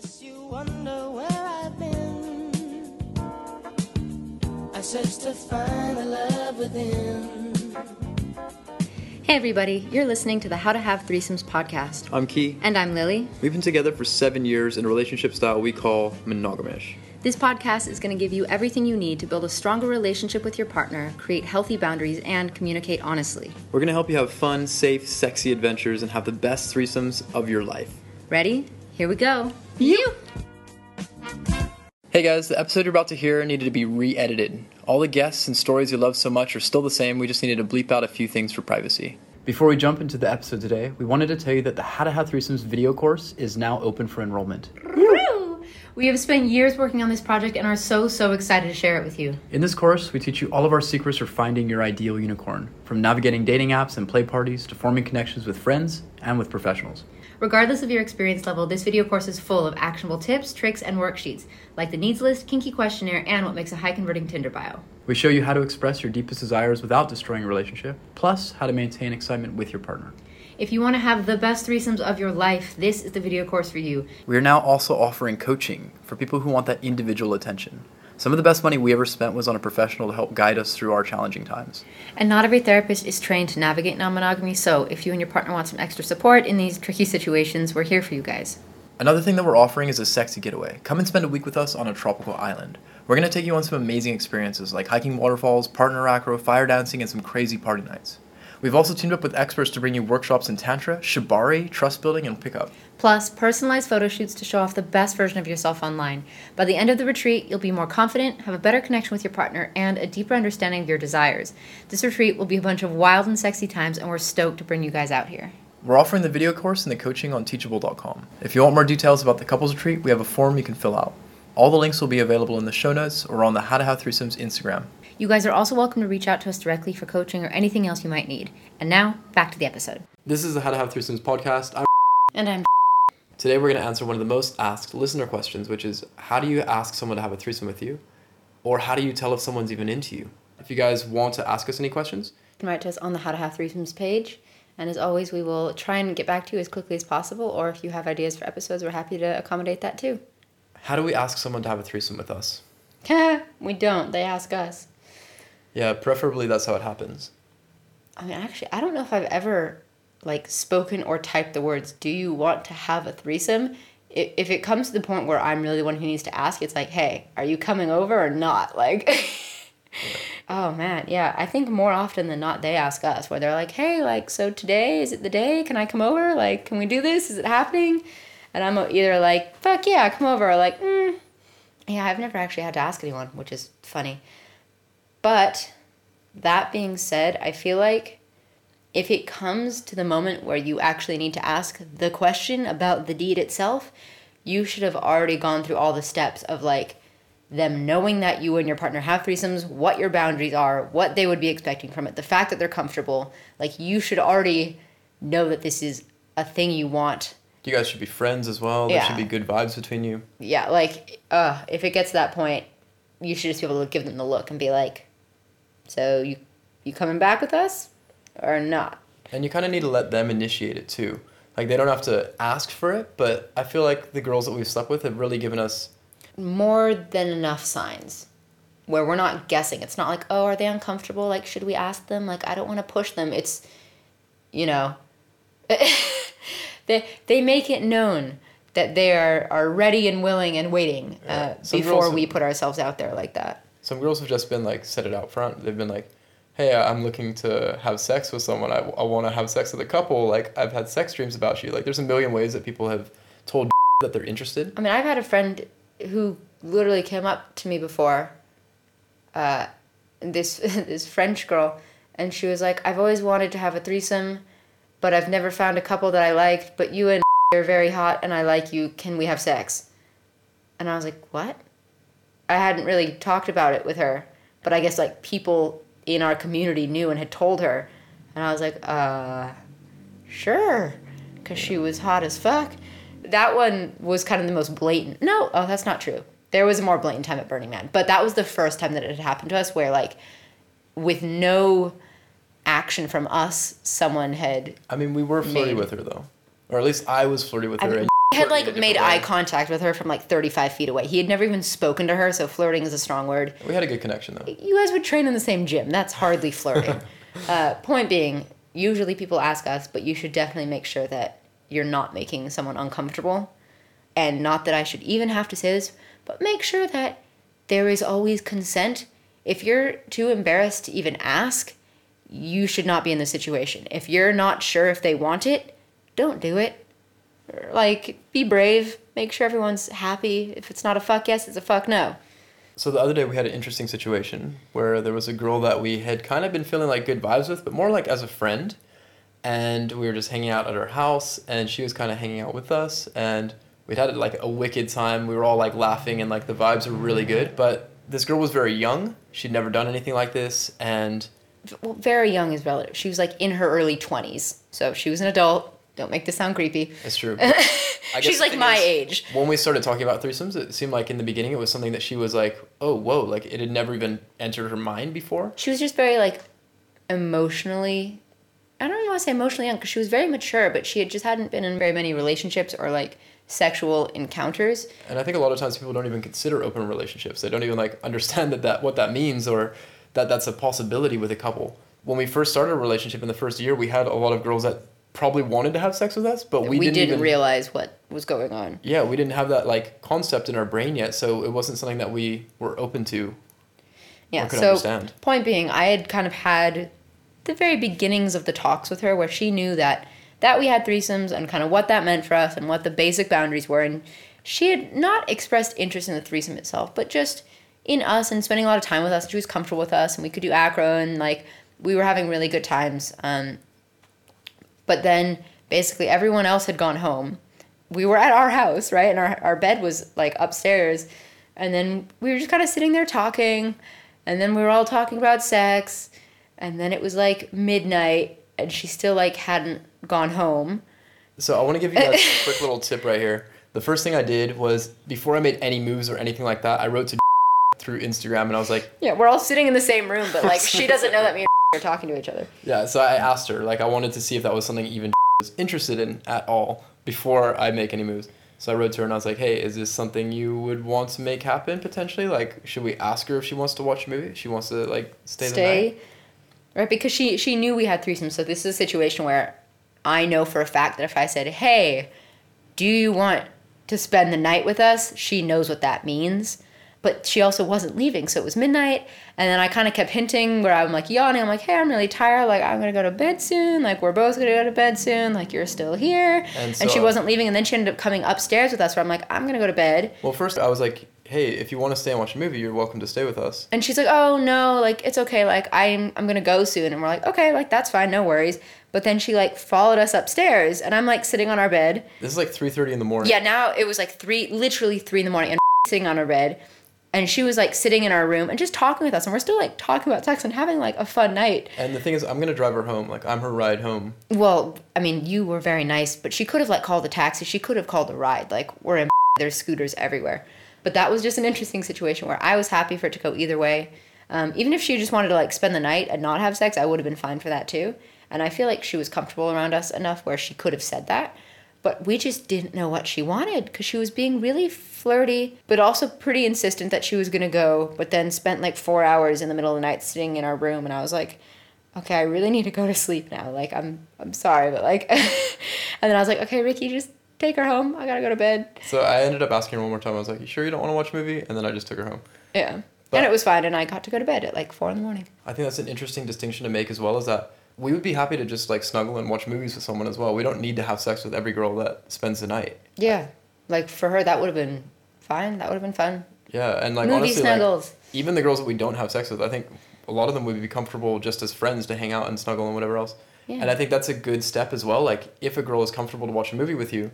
Guess you wonder where I've been. I searched to find the love within. Hey, everybody, you're listening to the How to Have Threesomes podcast. I'm Key. And I'm Lily. We've been together for seven years in a relationship style we call monogamish. This podcast is going to give you everything you need to build a stronger relationship with your partner, create healthy boundaries, and communicate honestly. We're going to help you have fun, safe, sexy adventures and have the best threesomes of your life. Ready? Here we go. You! Hey guys, the episode you're about to hear needed to be re edited. All the guests and stories you love so much are still the same, we just needed to bleep out a few things for privacy. Before we jump into the episode today, we wanted to tell you that the How to Have Threesomes video course is now open for enrollment. Woo! We have spent years working on this project and are so, so excited to share it with you. In this course, we teach you all of our secrets for finding your ideal unicorn, from navigating dating apps and play parties to forming connections with friends and with professionals. Regardless of your experience level, this video course is full of actionable tips, tricks, and worksheets, like the needs list, kinky questionnaire, and what makes a high converting Tinder bio. We show you how to express your deepest desires without destroying a relationship, plus how to maintain excitement with your partner. If you want to have the best threesomes of your life, this is the video course for you. We are now also offering coaching for people who want that individual attention. Some of the best money we ever spent was on a professional to help guide us through our challenging times. And not every therapist is trained to navigate non monogamy, so if you and your partner want some extra support in these tricky situations, we're here for you guys. Another thing that we're offering is a sexy getaway. Come and spend a week with us on a tropical island. We're going to take you on some amazing experiences like hiking waterfalls, partner acro, fire dancing, and some crazy party nights. We've also teamed up with experts to bring you workshops in Tantra, Shibari, trust building, and pickup. Plus, personalized photo shoots to show off the best version of yourself online. By the end of the retreat, you'll be more confident, have a better connection with your partner, and a deeper understanding of your desires. This retreat will be a bunch of wild and sexy times, and we're stoked to bring you guys out here. We're offering the video course and the coaching on teachable.com. If you want more details about the couples retreat, we have a form you can fill out. All the links will be available in the show notes or on the How to Have Threesomes Instagram. You guys are also welcome to reach out to us directly for coaching or anything else you might need. And now, back to the episode. This is the How to Have Threesomes podcast. I'm And I'm Today we're going to answer one of the most asked listener questions, which is how do you ask someone to have a threesome with you? Or how do you tell if someone's even into you? If you guys want to ask us any questions, You can write to us on the How to Have Threesomes page. And as always, we will try and get back to you as quickly as possible. Or if you have ideas for episodes, we're happy to accommodate that too. how do we ask someone to have a threesome with us? we don't. They ask us. Yeah, preferably that's how it happens. I mean, actually, I don't know if I've ever like spoken or typed the words "Do you want to have a threesome?" If if it comes to the point where I'm really the one who needs to ask, it's like, "Hey, are you coming over or not?" Like, oh man, yeah. I think more often than not, they ask us where they're like, "Hey, like, so today is it the day? Can I come over? Like, can we do this? Is it happening?" And I'm either like, "Fuck yeah, come over," or like, mm, "Yeah, I've never actually had to ask anyone," which is funny. But that being said, I feel like if it comes to the moment where you actually need to ask the question about the deed itself, you should have already gone through all the steps of like them knowing that you and your partner have threesomes, what your boundaries are, what they would be expecting from it, the fact that they're comfortable. Like you should already know that this is a thing you want. You guys should be friends as well. There Yeah. should be good vibes between you. Yeah, like uh if it gets to that point, you should just be able to give them the look and be like, "So you you coming back with us or not?" And you kind of need to let them initiate it too. Like they don't have to ask for it, but I feel like the girls that we've slept with have really given us more than enough signs where we're not guessing. It's not like, oh, are they uncomfortable? Like, should we ask them? Like, I don't want to push them. It's, you know, they they make it known that they are, are ready and willing and waiting uh, Yeah. Before we put ourselves out there like that. Some girls have just been like said it out front. They've been like, "Hey, I'm looking to have sex with someone. I, I want to have sex with a couple. Like I've had sex dreams about you. Like there's a million ways that people have told that they're interested. I mean, I've had a friend who literally came up to me before, uh, this this French girl, and she was like, "I've always wanted to have a threesome, but I've never found a couple that I liked. But you and are very hot, and I like you. Can we have sex?" And I was like, "What?" I hadn't really talked about it with her, but I guess like people in our community knew and had told her, and I was like, "Uh, sure," because she was hot as fuck. That one was kind of the most blatant. No, oh, that's not true. There was a more blatant time at Burning Man, but that was the first time that it had happened to us where, like, with no action from us, someone had. I mean, we were flirty Made. with her though, or at least I was flirty with I her. mean, and had flirt in a like made way. eye contact with her from like 35 feet away. He had never even spoken to her, so flirting is a strong word. We had a good connection though. You guys would train in the same gym. That's hardly flirting. uh, point being, usually people ask us, but you should definitely make sure that you're not making someone uncomfortable. And not that I should even have to say this, but make sure that there is always consent. If you're too embarrassed to even ask, you should not be in the situation. If you're not sure if they want it, don't do it. Like, be brave. Make sure everyone's happy. If it's not a fuck yes, it's a fuck no. So the other day we had an interesting situation where there was a girl that we had kind of been feeling like good vibes with, but more like as a friend. And we were just hanging out at her house, and she was kind of hanging out with us, and we'd had like a wicked time. We were all like laughing, and like the vibes were really good. But this girl was very young. She'd never done anything like this, and well, very young is relative. She was like in her early 20s. So she was an adult. Don't make this sound creepy. it's true. She's like my age. When we started talking about threesomes, it seemed like in the beginning it was something that she was like, "Oh, whoa!" Like it had never even entered her mind before. She was just very like emotionally, I don't even want to say emotionally young because she was very mature, but she had just hadn't been in very many relationships or like sexual encounters. And I think a lot of times people don't even consider open relationships. They don't even like understand that, that what that means or that that's a possibility with a couple. When we first started a relationship in the first year, we had a lot of girls that probably wanted to have sex with us, but we, We, didn't, didn't, even realize what was going on. Yeah, we didn't have that like concept in our brain yet, so it wasn't something that we were open to. Yeah. could So understand. point being, I had kind of had the very beginnings of the talks with her where she knew that that we had threesomes and kind of what that meant for us and what the basic boundaries were and she had not expressed interest in the threesome itself, but just in us and spending a lot of time with us. She was comfortable with us and we could do acro and like we were having really good times. Um, but then basically everyone else had gone home. We were at our house, right? And our, our bed was like upstairs. And then we were just kind of sitting there talking. And then we were all talking about sex. And then it was like midnight and she still like hadn't gone home. So I want to give you guys a quick little tip right here. The first thing I did was before I made any moves or anything like that, I wrote to through Instagram and I was like, Yeah, we're all sitting in the same room, but like she doesn't know that me and are talking to each other. Yeah, so I asked her, like, I wanted to see if that was something even was interested in at all before I make any moves. So I wrote to her and I was like, hey, is this something you would want to make happen potentially? Like, should we ask her if she wants to watch a movie? She wants to, like, stay, the stay night? right because she she knew we had threesomes so this is a situation where i know for a fact that if i said hey do you want to spend the night with us she knows what that means but she also wasn't leaving so it was midnight and then i kind of kept hinting where i'm like yawning i'm like hey i'm really tired like i'm gonna go to bed soon like we're both gonna go to bed soon like you're still here And and, she wasn't leaving and then she ended up coming upstairs with us where i'm like i'm gonna go to bed Well, first I was like, hey, if you want to stay and watch a movie, you're welcome to stay with us. And she's like, "Oh no, like it's okay. Like I'm I'm gonna go soon." And we're like, "Okay, like that's fine, no worries." But then she like followed us upstairs, and I'm like sitting on our bed. This is like 3.30 in the morning. Yeah, now it was like three, literally three in the morning, and sitting on our bed, and she was like sitting in our room and just talking with us, and we're still like talking about sex and having like a fun night. And the thing is, I'm going to drive her home. Like, I'm her ride home. Well, I mean, you were very nice, but she could have like called a taxi. She could have called a ride. Like we're in, there's scooters everywhere. But that was just an interesting situation where I was happy for it to go either way. Um, even if she just wanted to like spend the night and not have sex, I would have been fine for that too. And I feel like she was comfortable around us enough where she could have said that. But we just didn't know what she wanted because she was being really flirty, but also pretty insistent that she was gonna go. But then spent like four hours in the middle of the night sitting in our room, and I was like, okay, I really need to go to sleep now. Like I'm I'm sorry, but like and then I was like, okay, Ricky, just take her home. I gotta go to bed. So I ended up asking her one more time. I was like, you sure you don't want to watch a movie? And then I just took her home. Yeah. But- and it was fine and I got to go to bed at like four in the morning. I think that's an interesting distinction to make as well, is that we would be happy to just like snuggle and watch movies with someone as well. We don't need to have sex with every girl that spends the night. Yeah. Like for her that would have been fine. That would have been fun. Yeah, and like Movie honestly, like, even the girls that we don't have sex with, I think a lot of them would be comfortable just as friends to hang out and snuggle and whatever else. Yeah. And I think that's a good step as well. Like if a girl is comfortable to watch a movie with you,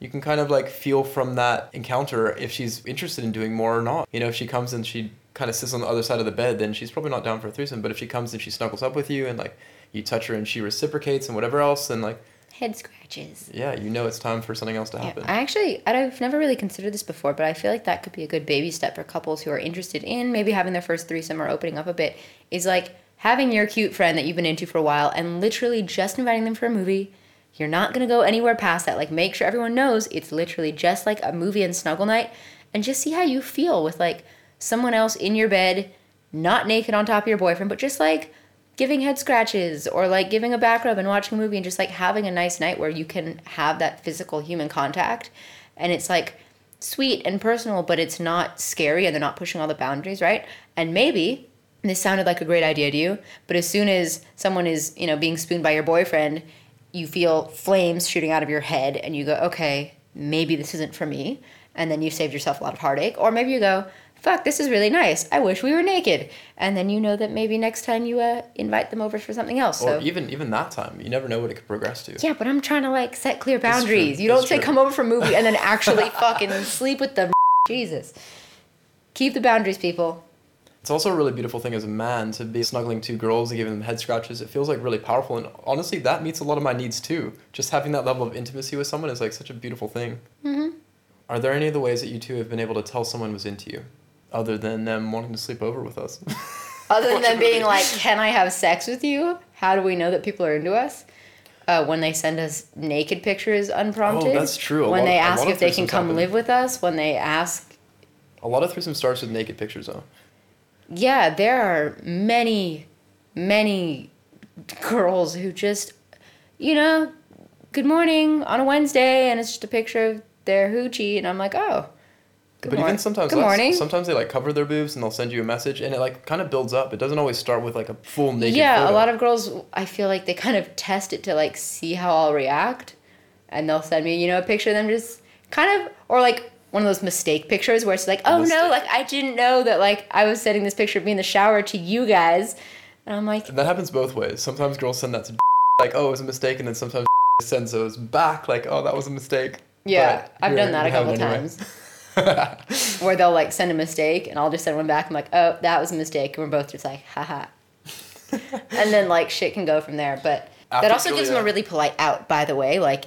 you can kind of like feel from that encounter if she's interested in doing more or not. You know, if she comes and she kind of sits on the other side of the bed, then she's probably not down for a threesome. But if she comes and she snuggles up with you and like you touch her and she reciprocates and whatever else, and like Head scratches. yeah, you know it's time for something else to Yeah, happen. I actually I've never really considered this before, but I feel like that could be a good baby step for couples who are interested in maybe having their first threesome or opening up a bit. Is like having your cute friend that you've been into for a while and literally just inviting them for a movie, You're not gonna go anywhere past that. Like, make sure everyone knows it's literally just like a movie and snuggle night, and just see how you feel with like someone else in your bed, not naked on top of your boyfriend, but just like giving head scratches or like giving a back rub and watching a movie and just like having a nice night where you can have that physical human contact, and it's like sweet and personal, but it's not scary and they're not pushing all the boundaries, right? And maybe this sounded like a great idea to you, but as soon as someone is, you know, being spooned by your boyfriend, you feel flames shooting out of your head and you go, okay, maybe this isn't for me. And then you saved yourself a lot of heartache. Or maybe you go, fuck, this is really nice. I wish we were naked. And then you know that maybe next time you uh, invite them over for something else. Or So even even that time, you never know what it could progress to. yeah, but I'm trying to like set clear boundaries. You don't That's say true. come over for a movie and then actually fucking sleep with them. Jesus. Keep the boundaries, people. It's also a really beautiful thing as a man to be snuggling two girls and giving them head scratches. It feels like really powerful, and honestly, that meets a lot of my needs too. Just having that level of intimacy with someone is like such a beautiful thing. Mm-hmm. Are there any of the ways that you two have been able to tell someone was into you, other than them wanting to sleep over with us? Other than them being like, can I have sex with you? How do we know that people are into us? Uh, when they send us naked pictures unprompted. Oh, that's true. A when lot- they ask if they can come happen. live with us. When they ask a lot of threesome starts with naked pictures, though. yeah, there are many, many girls who just, you know, good morning on a Wednesday, and it's just a picture of their hoochie, and I'm like, oh, good but morning. even sometimes, good morning. sometimes they like cover their boobs and they'll send you a message, and it like kind of builds up. It doesn't always start with like a full naked. yeah, photo. a lot of girls, I feel like they kind of test it to like see how I'll react, and they'll send me, you know, a picture of them just kind of, or like one of those mistake pictures where it's like, oh no, like I didn't know that like I was sending this picture of me in the shower to you guys, and I'm like, And that happens both ways. Sometimes girls send that to like, oh, it was a mistake, and then sometimes sends those back like, oh, that was a mistake. yeah, But I've done that a couple anyway. times. where they'll like send a mistake and I'll just send one back. I'm like, oh, that was a mistake. And we're both just like, haha. and then like shit can go from there. But that After also gives them a really polite out, by the way. Like,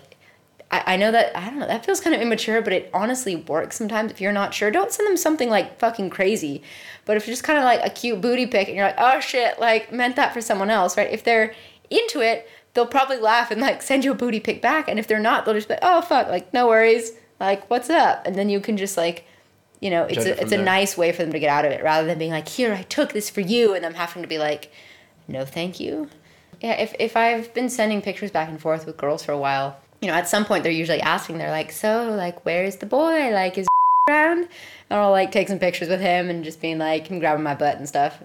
I, I know that, I don't know, that feels kind of immature, but it honestly works sometimes. If you're not sure, don't send them something like fucking crazy. But if you're just kind of like a cute booty pic and you're like, oh shit, like meant that for someone else, right? If they're into it, they'll probably laugh and like send you a booty pic back. And if they're not, they'll just be like, oh fuck, like no worries, like what's up? And then you can just like, you know, it's Judge a, it's a nice way for them to get out of it rather than being like, here, I took this for you, and them having to be like, no, thank you. Yeah, if, if I've been sending pictures back and forth with girls for a while, you know, at some point they're usually asking, they're like, so, like, where's the boy? Like, is around? And I'll, like, take some pictures with him and just being like, him grabbing my butt and stuff.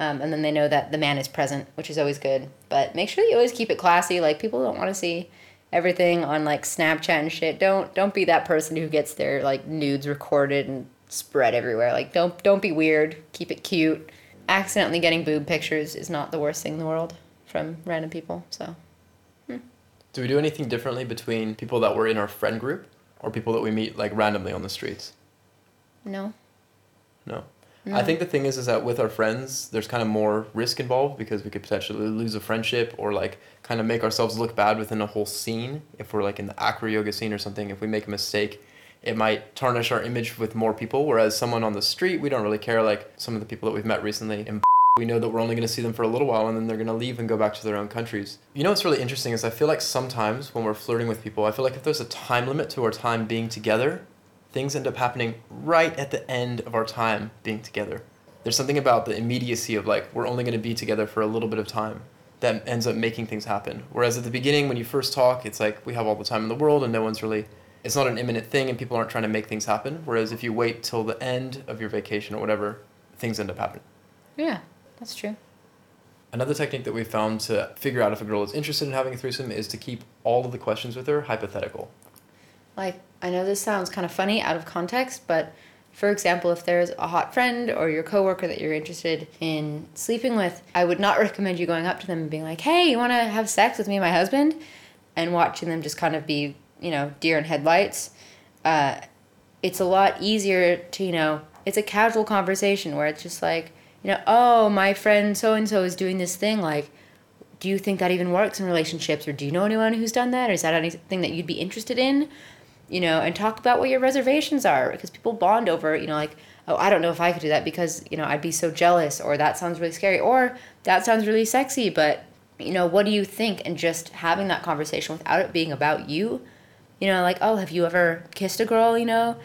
Um, and then they know that the man is present, which is always good. But make sure that you always keep it classy. Like, people don't want to see everything on, like, Snapchat and shit. Don't, don't be that person who gets their, like, nudes recorded and spread everywhere. Like, don't, don't be weird. Keep it cute. Accidentally getting boob pictures is not the worst thing in the world from random people, so. Hmm. Do we do anything differently between people that were in our friend group or people that we meet like randomly on the streets? No. No. I mm. think the thing is, is that with our friends, there's kind of more risk involved because we could potentially lose a friendship or like kind of make ourselves look bad within a whole scene. If we're like in the acro yoga scene or something, if we make a mistake, it might tarnish our image with more people. Whereas someone on the street, we don't really care. Like some of the people that we've met recently, and we know that we're only going to see them for a little while and then they're going to leave and go back to their own countries. You know what's really interesting is I feel like sometimes when we're flirting with people, I feel like if there's a time limit to our time being together, things end up happening right at the end of our time being together. There's something about the immediacy of like we're only going to be together for a little bit of time that ends up making things happen. Whereas at the beginning when you first talk, it's like we have all the time in the world and no one's really it's not an imminent thing and people aren't trying to make things happen. Whereas if you wait till the end of your vacation or whatever, things end up happening. Yeah, that's true. Another technique that we found to figure out if a girl is interested in having a threesome is to keep all of the questions with her hypothetical. Like, I know this sounds kind of funny out of context, but for example, if there's a hot friend or your coworker that you're interested in sleeping with, I would not recommend you going up to them and being like, "Hey, you want to have sex with me and my husband?" and watching them just kind of be, you know, deer in headlights. Uh, it's a lot easier to, you know, it's a casual conversation where it's just like, you know, oh, my friend so and so is doing this thing. Like, do you think that even works in relationships, or do you know anyone who's done that, or is that anything that you'd be interested in? You know, and talk about what your reservations are because people bond over, you know, like, oh, I don't know if I could do that because, you know, I'd be so jealous or that sounds really scary or that sounds really sexy, but you know, what do you think? And just having that conversation without it being about you. You know, like, oh, have you ever kissed a girl, you know?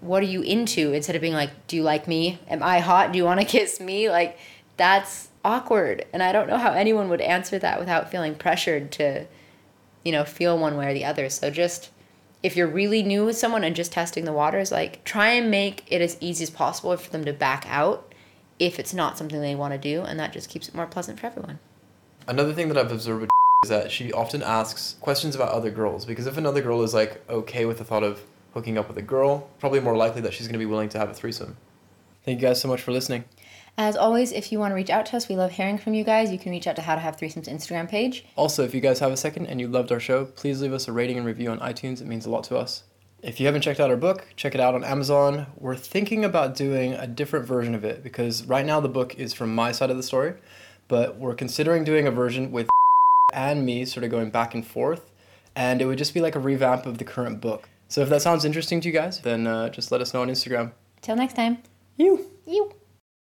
What are you into? Instead of being like, do you like me? Am I hot? Do you want to kiss me? Like, that's awkward. And I don't know how anyone would answer that without feeling pressured to, you know, feel one way or the other. So just if you're really new with someone and just testing the waters, like try and make it as easy as possible for them to back out if it's not something they want to do, and that just keeps it more pleasant for everyone. Another thing that I've observed with is that she often asks questions about other girls because if another girl is like okay with the thought of hooking up with a girl, probably more likely that she's going to be willing to have a threesome. Thank you guys so much for listening. As always, if you want to reach out to us, we love hearing from you guys. You can reach out to How to Have Threesomes Instagram page. Also, if you guys have a second and you loved our show, please leave us a rating and review on iTunes. It means a lot to us. If you haven't checked out our book, check it out on Amazon. We're thinking about doing a different version of it because right now the book is from my side of the story, but we're considering doing a version with and me sort of going back and forth, and it would just be like a revamp of the current book. So if that sounds interesting to you guys, then uh, just let us know on Instagram. Till next time. You. You.